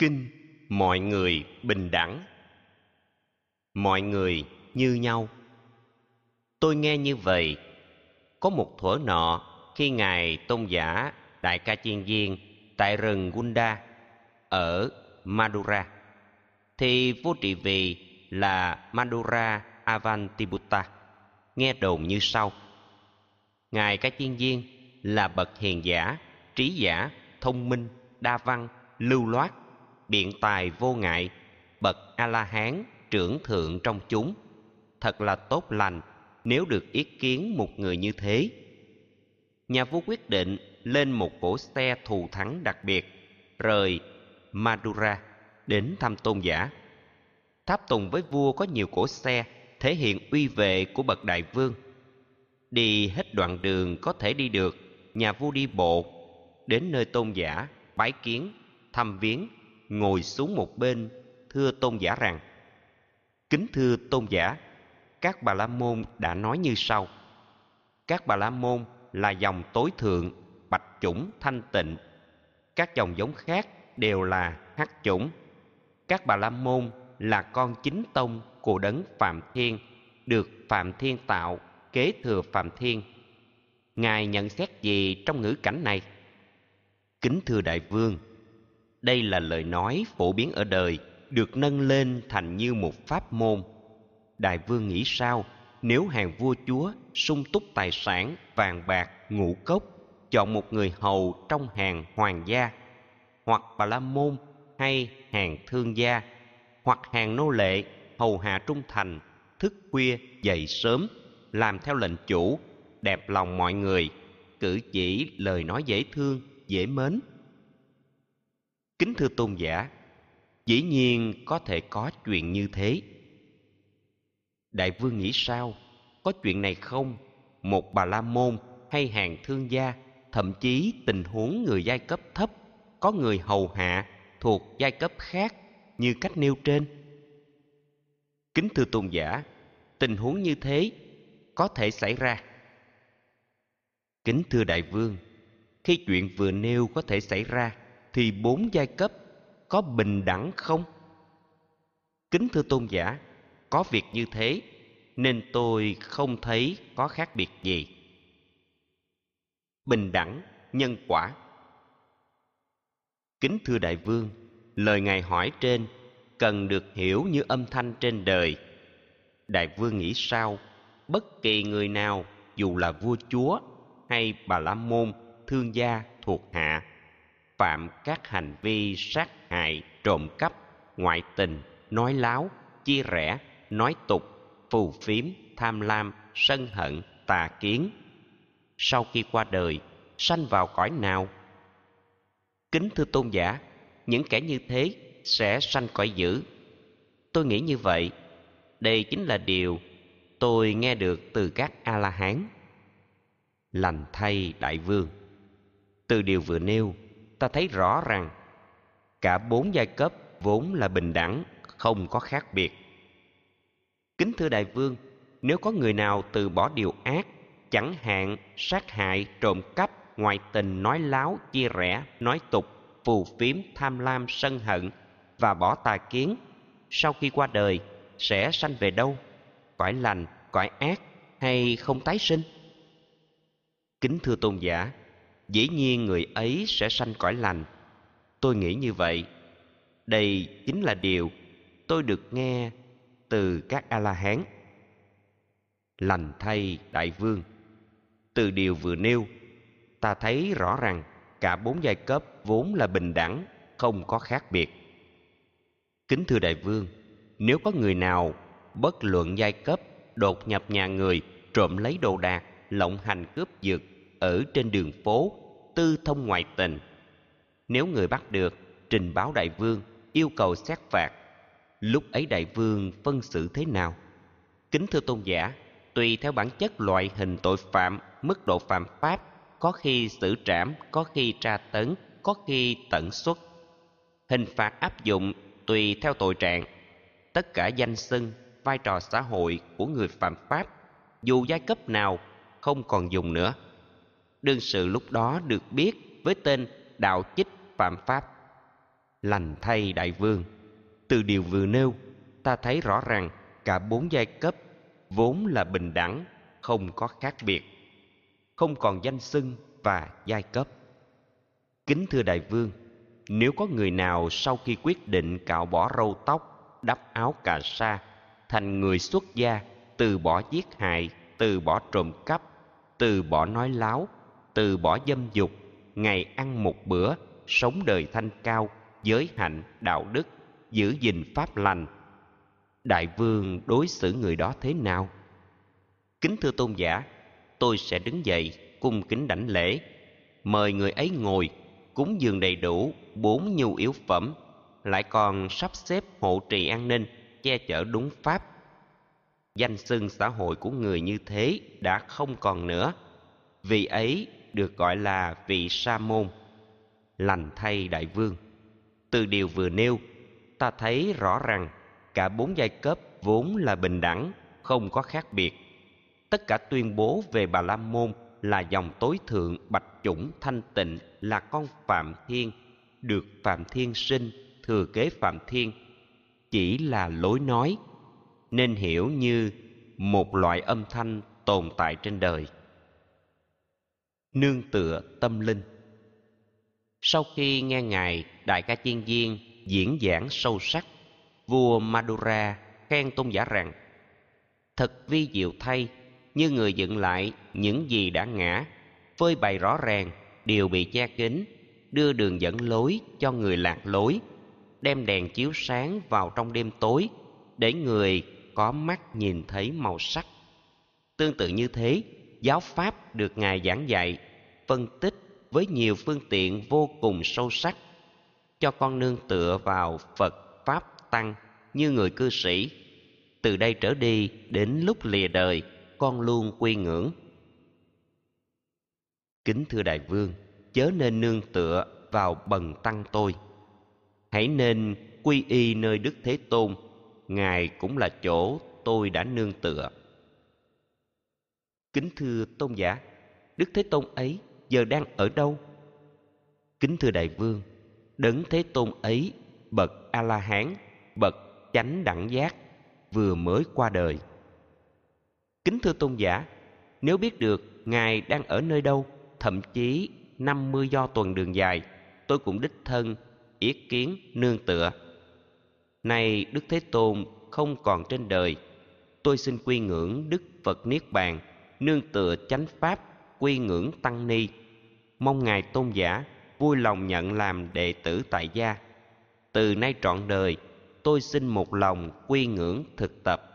kinh, mọi người bình đẳng. Mọi người như nhau. Tôi nghe như vậy, có một thuở nọ khi ngài tôn giả đại ca chiên viên tại rừng gunda ở madura, thì vua trị vì là madura avantibutta nghe đồn như sau, ngài ca chiên viên là bậc hiền giả, trí giả, thông minh, đa văn, lưu loát biện tài vô ngại, bậc a la hán trưởng thượng trong chúng. Thật là tốt lành, nếu được ý kiến một người như thế. Nhà vua quyết định lên một cỗ xe thù thắng đặc biệt, rời madura đến thăm tôn giả. Tháp tùng với vua có nhiều cỗ xe, thể hiện uy vệ của bậc đại vương. Đi hết đoạn đường có thể đi được, nhà vua đi bộ, đến nơi tôn giả, bái kiến, thăm viếng ngồi xuống một bên, thưa tôn giả rằng, kính thưa tôn giả, các bà la môn đã nói như sau. Các bà la môn là dòng tối thượng, bạch chủng, thanh tịnh. Các dòng giống khác đều là hắc chủng. Các bà la môn là con chính tông của đấng phạm thiên, được phạm thiên tạo, kế thừa phạm thiên. Ngài nhận xét gì trong ngữ cảnh này? Kính thưa đại vương đây là lời nói phổ biến ở đời, được nâng lên thành như một pháp môn. Đại vương nghĩ sao? Nếu hàng vua chúa sung túc tài sản, vàng bạc, ngũ cốc, chọn một người hầu trong hàng hoàng gia, hoặc bà la môn hay hàng thương gia, hoặc hàng nô lệ, hầu hạ trung thành, thức khuya, dậy sớm, làm theo lệnh chủ, đẹp lòng mọi người, cử chỉ lời nói dễ thương, dễ mến kính thưa tôn giả, dĩ nhiên có thể có chuyện như thế. Đại vương nghĩ sao? Có chuyện này không? Một bà la môn hay hàng thương gia, thậm chí tình huống người giai cấp thấp, có người hầu hạ thuộc giai cấp khác như cách nêu trên. Kính thưa tôn giả, tình huống như thế có thể xảy ra. Kính thưa đại vương, khi chuyện vừa nêu có thể xảy ra thì bốn giai cấp có bình đẳng không? Kính thưa tôn giả, có việc như thế nên tôi không thấy có khác biệt gì. Bình đẳng, nhân quả. Kính thưa đại vương, lời ngài hỏi trên cần được hiểu như âm thanh trên đời. Đại vương nghĩ sao? Bất kỳ người nào, dù là vua chúa hay bà la môn, thương gia thuộc hạ phạm các hành vi sát hại, trộm cắp, ngoại tình, nói láo, chia rẽ, nói tục, phù phiếm, tham lam, sân hận, tà kiến. Sau khi qua đời, sanh vào cõi nào? Kính thưa tôn giả, những kẻ như thế sẽ sanh cõi dữ. Tôi nghĩ như vậy. Đây chính là điều tôi nghe được từ các a la hán lành thay đại vương. Từ điều vừa nêu ta thấy rõ rằng, cả bốn giai cấp vốn là bình đẳng, không có khác biệt. Kính thưa đại vương, nếu có người nào từ bỏ điều ác, chẳng hạn sát hại, trộm cắp, ngoại tình nói láo, chia rẽ, nói tục, phù phiếm, tham lam, sân hận và bỏ tà kiến, sau khi qua đời sẽ sanh về đâu? Cõi lành, cõi ác hay không tái sinh? Kính thưa tôn giả dĩ nhiên người ấy sẽ sanh cõi lành. Tôi nghĩ như vậy. Đây chính là điều tôi được nghe từ các a la hán lành thay đại vương. Từ điều vừa nêu, ta thấy rõ rằng cả bốn giai cấp vốn là bình đẳng, không có khác biệt. Kính thưa đại vương, nếu có người nào bất luận giai cấp đột nhập nhà người, trộm lấy đồ đạc, lộng hành cướp giật ở trên đường phố tư thông ngoại tình. Nếu người bắt được, trình báo đại vương, yêu cầu xét phạt. Lúc ấy đại vương phân xử thế nào? Kính thưa tôn giả, tùy theo bản chất loại hình tội phạm, mức độ phạm pháp, có khi xử trảm, có khi tra tấn, có khi tận xuất. Hình phạt áp dụng tùy theo tội trạng. Tất cả danh xưng, vai trò xã hội của người phạm pháp, dù giai cấp nào, không còn dùng nữa đương sự lúc đó được biết với tên đạo chích phạm pháp. Lành thay đại vương. Từ điều vừa nêu, ta thấy rõ ràng cả bốn giai cấp vốn là bình đẳng, không có khác biệt, không còn danh xưng và giai cấp. Kính thưa đại vương, nếu có người nào sau khi quyết định cạo bỏ râu tóc, đắp áo cà sa thành người xuất gia, từ bỏ giết hại, từ bỏ trộm cắp, từ bỏ nói láo từ bỏ dâm dục, ngày ăn một bữa, sống đời thanh cao, giới hạnh, đạo đức, giữ gìn pháp lành. Đại vương đối xử người đó thế nào? Kính thưa tôn giả, tôi sẽ đứng dậy cung kính đảnh lễ. Mời người ấy ngồi, cúng dường đầy đủ bốn nhu yếu phẩm, lại còn sắp xếp hộ trì an ninh, che chở đúng pháp. Danh xưng xã hội của người như thế đã không còn nữa. Vì ấy được gọi là vị sa môn, lành thay đại vương. Từ điều vừa nêu, ta thấy rõ rằng cả bốn giai cấp vốn là bình đẳng, không có khác biệt. Tất cả tuyên bố về bà la môn là dòng tối thượng bạch chủng thanh tịnh là con phạm thiên, được phạm thiên sinh, thừa kế phạm thiên, chỉ là lối nói, nên hiểu như một loại âm thanh tồn tại trên đời nương tựa tâm linh. Sau khi nghe ngài, đại ca chiên viên diễn giảng sâu sắc, vua madura khen tôn giả rằng, thật vi diệu thay, như người dựng lại những gì đã ngã, phơi bày rõ ràng, đều bị che kín, đưa đường dẫn lối cho người lạc lối, đem đèn chiếu sáng vào trong đêm tối, để người có mắt nhìn thấy màu sắc. Tương tự như thế giáo pháp được ngài giảng dạy, phân tích với nhiều phương tiện vô cùng sâu sắc, cho con nương tựa vào phật pháp tăng như người cư sĩ. Từ đây trở đi, đến lúc lìa đời, con luôn quy ngưỡng. Kính thưa đại vương, chớ nên nương tựa vào bần tăng tôi. Hãy nên quy y nơi đức thế tôn, ngài cũng là chỗ tôi đã nương tựa kính thưa tôn giả, đức thế tôn ấy giờ đang ở đâu? Kính thưa đại vương, đấng thế tôn ấy, bậc a la hán bậc chánh đẳng giác, vừa mới qua đời. Kính thưa tôn giả, nếu biết được ngài đang ở nơi đâu, thậm chí năm mươi do tuần đường dài, tôi cũng đích thân yết kiến nương tựa. Nay đức thế tôn không còn trên đời, tôi xin quy ngưỡng đức phật niết bàn nương tựa chánh pháp, quy ngưỡng tăng ni. Mong ngài tôn giả vui lòng nhận làm đệ tử tại gia. Từ nay trọn đời, tôi xin một lòng quy ngưỡng thực tập.